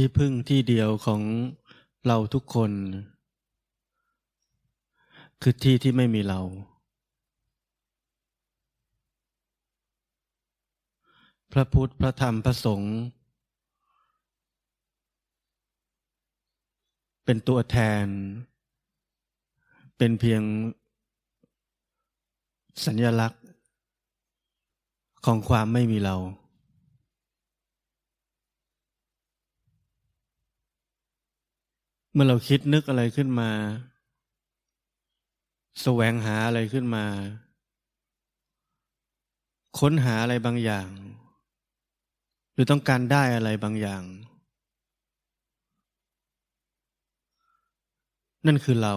ที่พึ่งที่เดียวของเราทุกคน คือที่ที่ไม่มีเรา พระพุทธพระธรรมพระสงฆ์เป็นตัวแทน เป็นเพียงสัญญลักษณ์ของความไม่มีเรา เมื่อเราคิดนึกอะไรขึ้นมาแสวงหาอะไรขึ้นมา ค้นหาอะไรบางอย่าง หรือต้องการได้อะไรบางอย่าง นั่นคือเรา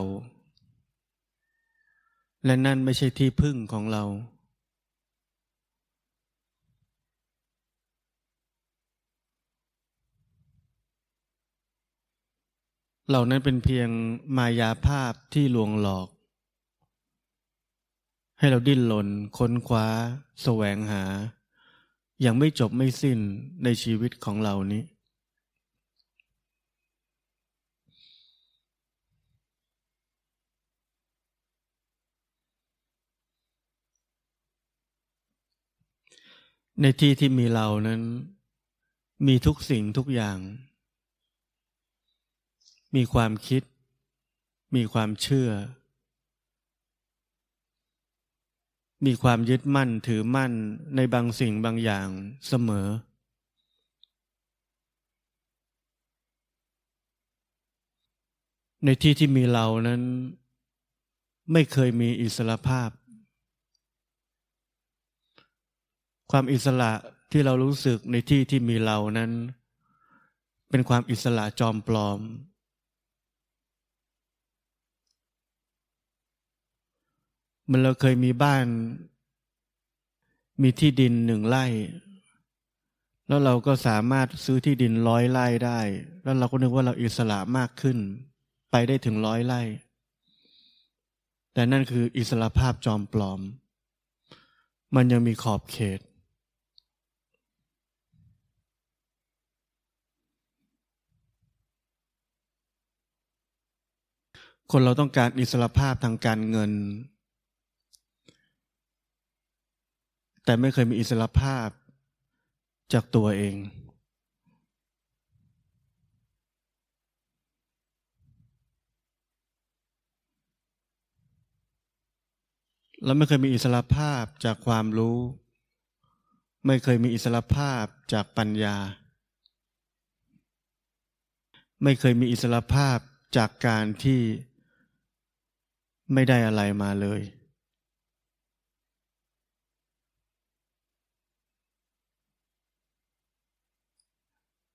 และนั่นไม่ใช่ที่พึ่งของเรา เหล่านั้นเป็นเพียงมายาภาพที่ลวงหลอก ให้เราดิ้นรนค้นคว้าแสวงหา อย่างไม่จบไม่สิ้นในชีวิตของเรานี้ ในที่ที่มีเรานั้น มีทุกสิ่งทุกอย่าง มีความคิด มีความเชื่อ มีความยึดมั่นถือมั่นในบางสิ่งบางอย่างเสมอ ในที่ที่มีเรานั้น ไม่เคยมีอิสระภาพ ความอิสระที่เรารู้สึกในที่ที่มีเรานั้น เป็นความอิสระจอมปลอม มันเราเคยมีบ้าน มีที่ดินหนึ่งไร่ แล้วเราก็สามารถซื้อที่ดินร้อยไร่ได้ แล้วเราก็นึกว่าเราอิสระมากขึ้น ไปได้ถึงร้อยไร่ แต่นั่นคืออิสระภาพจอมปลอม มันยังมีขอบเขต คนเราต้องการอิสระภาพทางการเงิน แต่ไม่เคยมีอิสรภาพจากตัวเองเราไม่เคยมีอิสรภาพจากความรู้ ไม่เคยมีอิสรภาพจากปัญญา ไม่เคยมีอิสรภาพจากการที่ไม่ได้อะไรมาเลย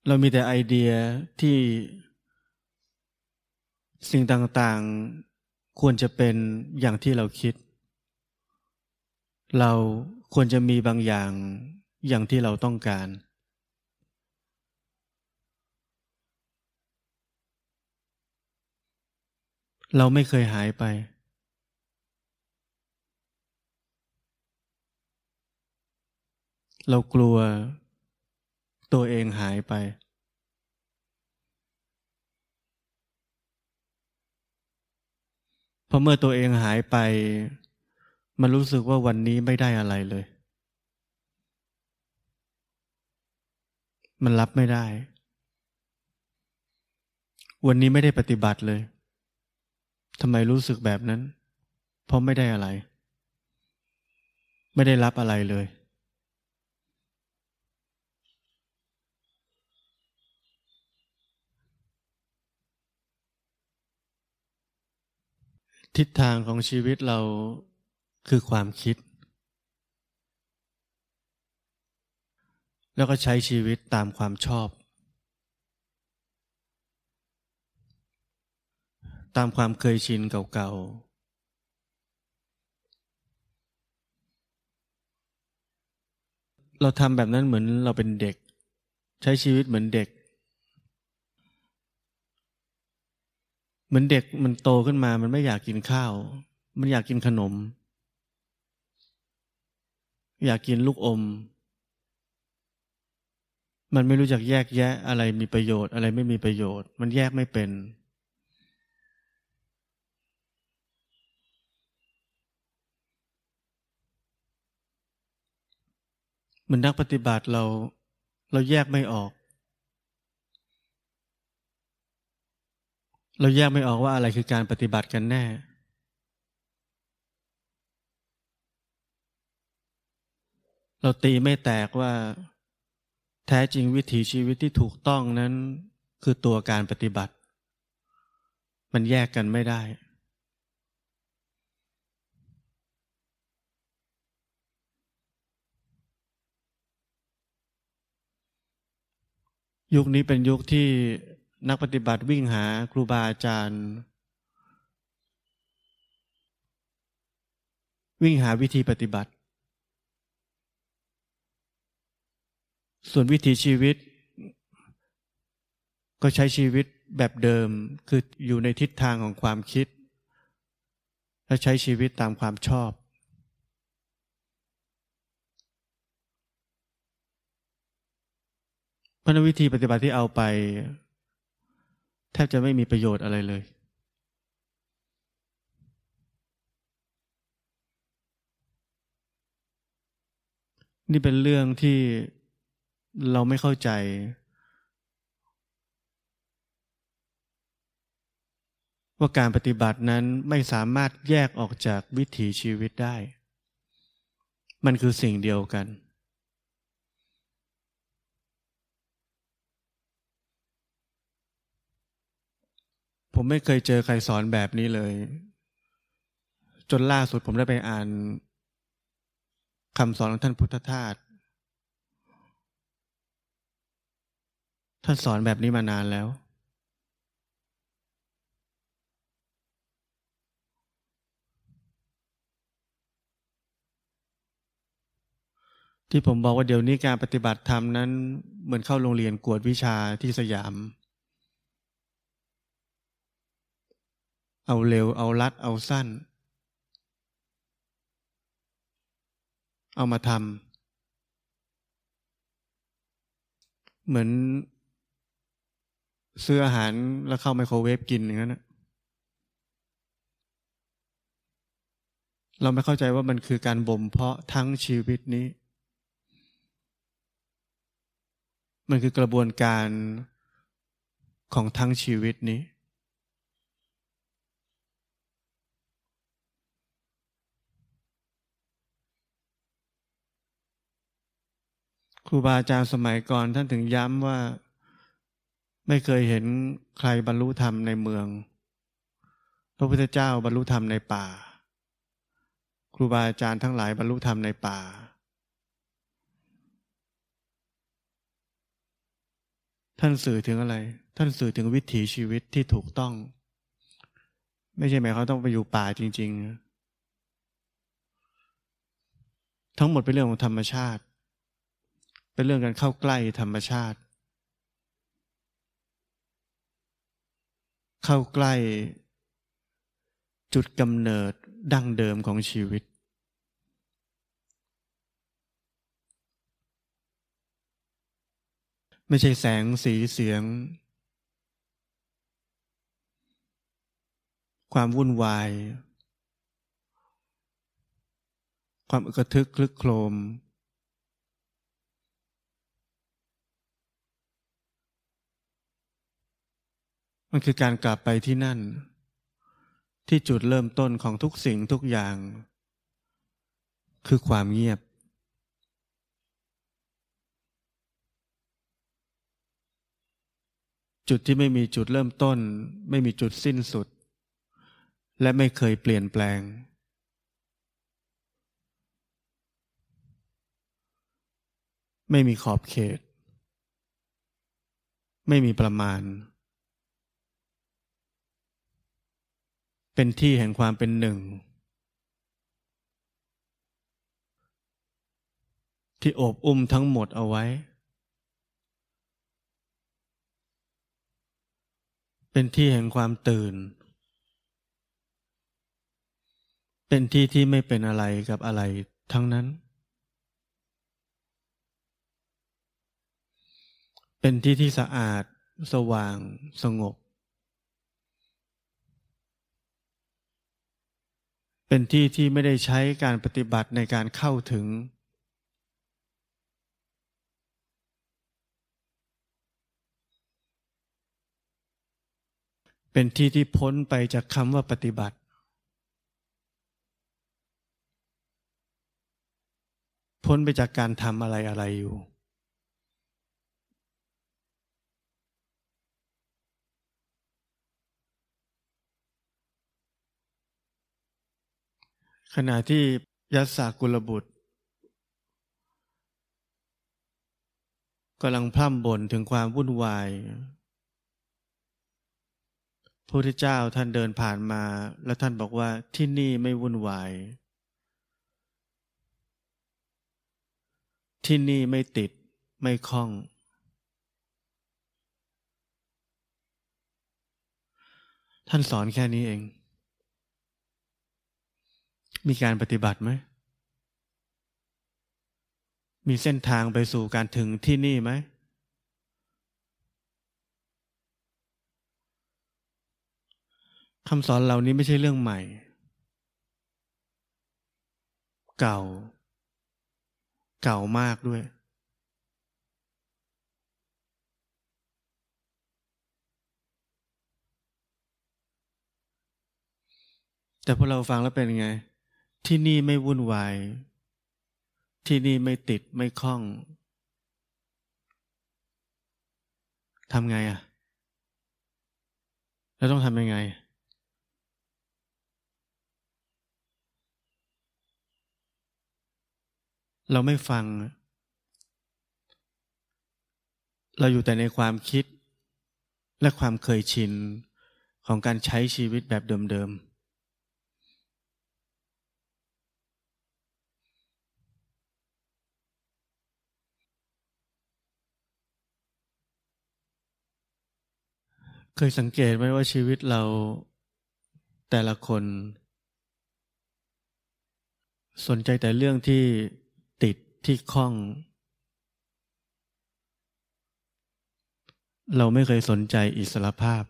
เรามีแต่ไอเดียที่สิ่งต่างๆ ควรจะเป็นอย่างที่เราคิด เราควรจะมีบางอย่างอย่างที่เราต้องการ เราไม่เคยหายไป เรากลัว ตัวเองหายไป พอเมื่อตัวเองหายไป มันรู้สึกว่าวันนี้ไม่ได้อะไรเลย มันรับไม่ได้ วันนี้ไม่ได้ปฏิบัติเลยทำไมรู้สึกแบบนั้น เพราะไม่ได้อะไร ไม่ได้รับอะไรเลย ทิศทางของชีวิตเราคือความคิด แล้วก็ใช้ชีวิตตามความชอบ ตามความเคยชินเก่าๆ เราทำแบบนั้นเหมือนเราเป็นเด็ก ใช้ชีวิตเหมือนเด็ก เหมือนเด็กมันโตขึ้นมา มันไม่อยากกินข้าว มันอยากกินขนม อยากกินลูกอม มันไม่รู้จักแยกแยะอะไรมีประโยชน์ อะไรไม่มีประโยชน์ มันแยกไม่เป็น เหมือนนักปฏิบัติเรา เราแยกไม่ออก เราแยกไม่ออกว่าอะไรคือการปฏิบัติกันแน่ เราตีไม่แตกว่า แท้จริงวิถีชีวิตที่ถูกต้องนั้น คือตัวการปฏิบัติ มันแยกกันไม่ได้ ยุคนี้เป็นยุคที่ นักปฏิบัติวิ่งหาครูบาอาจารย์ วิ่งหาวิธีปฏิบัติ ส่วนวิถีชีวิต ก็ใช้ชีวิตแบบเดิมคืออยู่ในทิศทางของความคิด และใช้ชีวิตตามความชอบ พระวิธีปฏิบัติที่เอาไป แทบจะไม่มีประโยชน์อะไรเลย นี่เป็นเรื่องที่เราไม่เข้าใจ ว่าการปฏิบัตินั้นไม่สามารถแยกออกจากวิถีชีวิตได้ มันคือสิ่งเดียวกัน ผมไม่เคยเจอใครสอนแบบนี้เลย จนล่าสุดผมได้ไปอ่านคำสอนของท่านพุทธทาสท่านสอนแบบนี้มานานแล้ว ที่ผมบอกว่าเดี๋ยวนี้การปฏิบัติธรรมนั้น เหมือนเข้าโรงเรียนกวดวิชาที่สยาม เอาเร็ว เอารัด เอาสั้น เอามาทำเหมือนซื้ออาหารแล้วเข้าไมโครเวฟกินอย่างนั้นนะเราไม่เข้าใจว่ามันคือการบ่มเพาะทั้งชีวิตนี้ มันคือกระบวนการของทั้งชีวิตนี้ ค รูบาอาจารย์สมัยก่อนท่านถึงย้ำว่าไม่เคยเห็นใครบรรลุธรรมในเมือง พระพุทธเจ้าบรรลุธรรมในป่า ครูบาอาจารย์ทั้งหลายบรรลุธรรมในป่า ท่านสื่อถึงอะไร ท่านสื่อถึงวิถีชีวิตที่ถูกต้อง ไม่ใช่หมายเขาต้องไปอยู่ป่าจริง ๆ ทั้งหมดเป็นเรื่องของธรรมชาติ เป็นเรื่องการเข้าใกล้ธรรมชาติ เข้าใกล้จุดกำเนิดดั้งเดิมของชีวิต ไม่ใช่แสงสีเสียง ความวุ่นวาย ความอึกทึกคลึกโครม มันคือการกลับไปที่นั่น ที่จุดเริ่มต้นของทุกสิ่งทุกอย่าง คือความเงียบ จุดที่ไม่มีจุดเริ่มต้น ไม่มีจุดสิ้นสุด และไม่เคยเปลี่ยนแปลงไม่มีขอบเขต ไม่มีประมาณ เป็นที่แห่งความเป็นหนึ่ง ที่โอบอุ้มทั้งหมดเอาไว้ เป็นที่แห่งความตื่น เป็นที่ที่ไม่เป็นอะไรกับอะไรทั้งนั้น เป็นที่ที่สะอาด สว่างสงบ เป็นที่ที่ไม่ได้ใช้การปฏิบัติในการเข้าถึง เป็นที่ที่พ้นไปจากคำว่าปฏิบัติ พ้นไปจากการทำอะไรอะไรอยู่ ขณะที่ยัสสากุลบุตรกำลังพร่ำบ่นถึงความวุ่นวายพระพุทธเจ้าท่านเดินผ่านมา แล้วท่านบอกว่าที่นี่ไม่วุ่นวาย ที่นี่ไม่ติดไม่คล้อง ท่านสอนแค่นี้เอง มีการปฏิบัติไหม มีเส้นทางไปสู่การถึงที่นี่ไหม คำสอนเหล่านี้ไม่ใช่เรื่องใหม่ เก่า เก่ามากด้วย แต่พอเราฟังแล้วเป็นไง ที่นี่ไม่วุ่นวาย ที่นี่ไม่ติดไม่คล้องทำไงอะ แล้วต้องทำยังไง เราไม่ฟัง เราอยู่แต่ในความคิดและความเคยชินของการใช้ชีวิตแบบเดิมๆ เคยสังเกตไหมว่าชีวิตเราแต่ละคน สนใจแต่เรื่องที่ติดที่คล้อง เราไม่เคยสนใจอิสรภาพ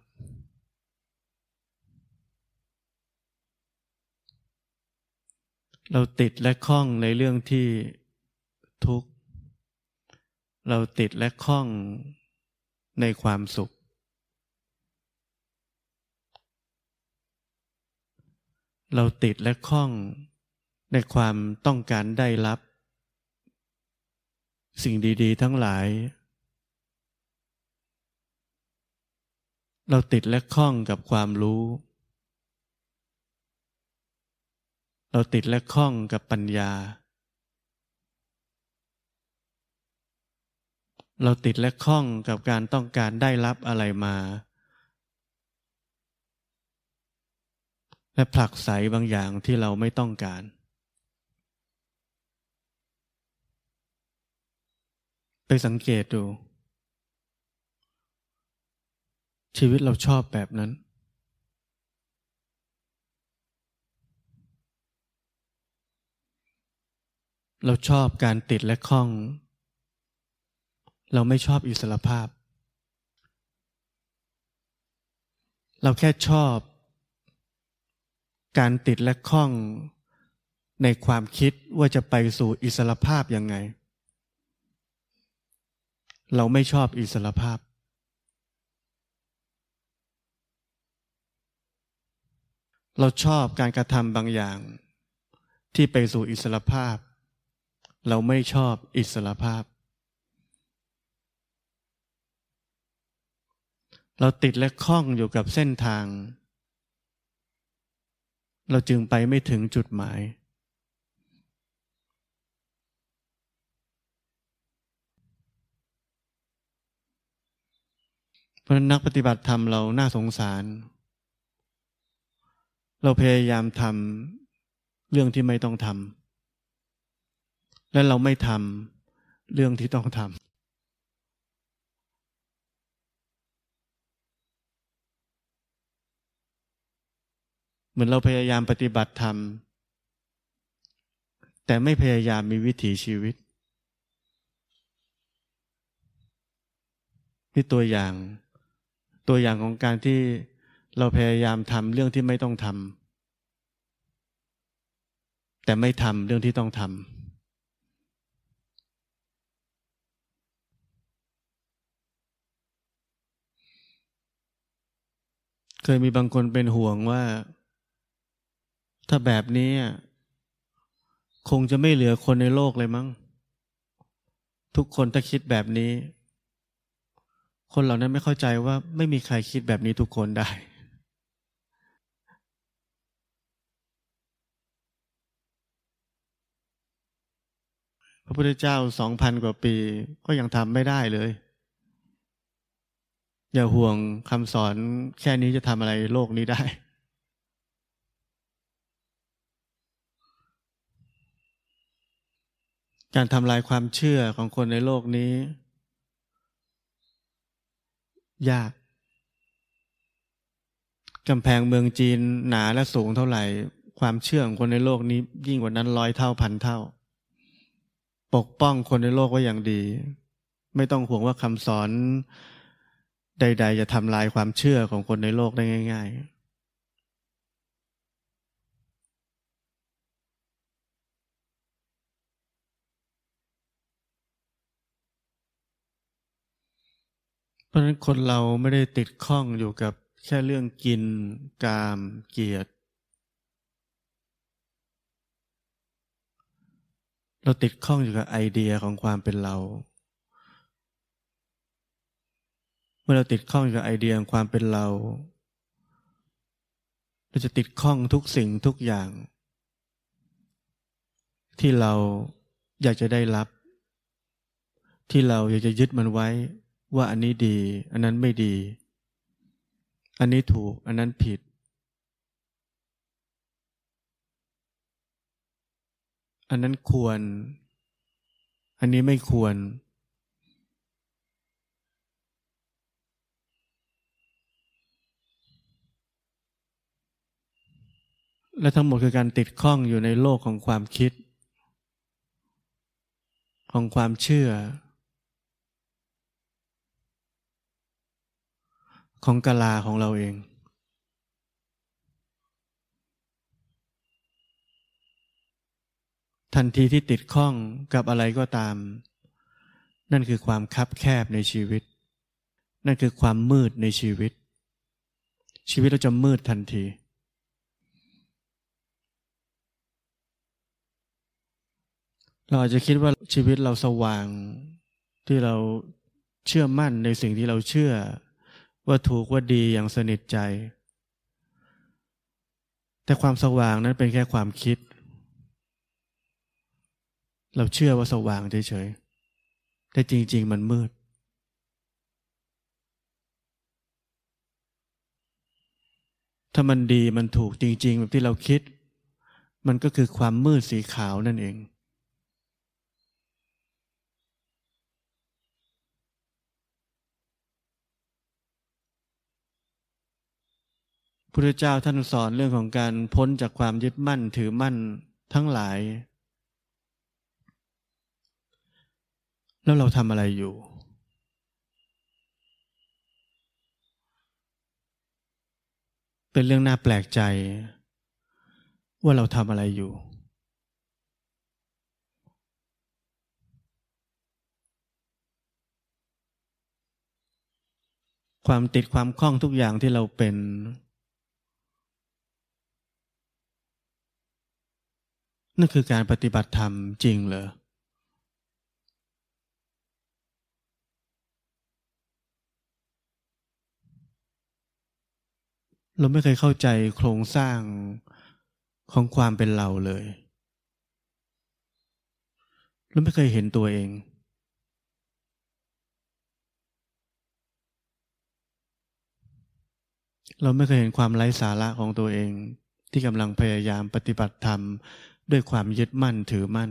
เราติดและคล้องในเรื่องที่ทุกข์ เราติดและคล้องในความสุข เราติดและคล้องในความต้องการได้รับ สิ่งดี ๆ ทั้งหลาย เราติดและคล้องกับความรู้ เราติดและคล้องกับปัญญา เราติดและคล้องกับการต้องการได้รับอะไรมา และผลักไสบางอย่างที่เราไม่ต้องการ ไปสังเกตดู ชีวิตเราชอบแบบนั้น เราชอบการติดและคล้อง เราไม่ชอบอิสรภาพ เราแค่ชอบ การติดและคล้องในความคิดว่าจะไปสู่อิสรภาพยังไง เราไม่ชอบอิสรภาพ เราชอบการกระทำบางอย่าง ที่ไปสู่อิสรภาพ เราไม่ชอบอิสรภาพ เราติดและคล้องอยู่กับเส้นทาง เราจึงไปไม่ถึงจุดหมาย เพราะนักปฏิบัติธรรมเราน่าสงสาร เราพยายามทำเรื่องที่ไม่ต้องทำและเราไม่ทำเรื่องที่ต้องทำ เหมือนเราพยายามปฏิบัติธรรม แต่ไม่พยายามมีวิถีชีวิตนี่ตัวอย่างตัวอย่างของการที่เราพยายามทำเรื่องที่ไม่ต้องทำแต่ไม่ทำเรื่องที่ต้องทำเคยมีบางคนเป็นห่วงว่า ถ้าแบบนี้คงจะไม่เหลือคนในโลกเลยมั้ง ทุกคนถ้าคิดแบบนี้ คนเหล่านั้นไม่เข้าใจว่าไม่มีใครคิดแบบนี้ทุกคนได้ พระพุทธเจ้าสองพันกว่าปีก็ยังทำไม่ได้เลย อย่าห่วงคำสอนแค่นี้จะทำอะไรโลกนี้ได้ การทำลายความเชื่อของคนในโลกนี้ ยากกำแพงเมืองจีนหนาและสูงเท่าไหร่ ความเชื่อของคนในโลกนี้ ยิ่งกว่านั้นร้อยเท่าพันเท่า ปกป้องคนในโลกไว้อย่างดี ไม่ต้องห่วงว่าคำสอนใด ๆ จะทำลายความเชื่อของคนในโลกได้ง่าย ๆ ราะฉะนั้นคนเราไม่ได้ติดข้องอยู่กับแค่เรื่องกิน กาม เกียรติ เราติดข้องอยู่กับไอเดียของความเป็นเรา เมื่อเราติดข้องกับไอเดียของความเป็นเรา เราจะติดข้องทุกสิ่งทุกอย่าง ที่เราอยากจะได้รับ ที่เราอยากจะยึดมันไว้ ว่าอันนี้ดี อันนั้นไม่ดี อันนี้ถูก อันนั้นผิด อันนั้นควร อันนี้ไม่ควร และทั้งหมดคือการติดข้องอยู่ในโลกของความคิด ของความเชื่อ ของกาลาของเราเอง ทันทีที่ติดข้องกับอะไรก็ตาม นั่นคือความคับแคบในชีวิต นั่นคือความมืดในชีวิต ชีวิตเราจะมืดทันที เราอาจจะคิดว่าชีวิตเราสว่างที่เราเชื่อมั่นในสิ่งที่เราเชื่อ ว่าถูกว่าดีอย่างสนิทใจ แต่ความสว่างนั้นเป็นแค่ความคิด เราเชื่อว่าสว่างเฉยๆ แต่จริง ๆ มันมืด ถ้ามันดีมันถูกจริงๆ แบบที่เราคิด มันก็คือความมืดสีขาวนั่นเอง พุทธเจ้าท่านสอนเรื่องของการพ้นจากความยึดมั่นถือมั่นทั้งหลาย แล้วเราทำอะไรอยู่ เป็นเรื่องน่าแปลกใจ ว่าเราทำอะไรอยู่ ความติดความคล้องทุกอย่างที่เราเป็น นั่นคือการปฏิบัติธรรมจริงเหรอเราไม่เคยเข้าใจโครงสร้างของความเป็นเราเลย เราไม่เคยเห็นตัวเอง เราไม่เคยเห็นความไร้สาระของตัวเอง ที่กำลังพยายามปฏิบัติธรรม ด้วยความยึดมั่นถือมั่น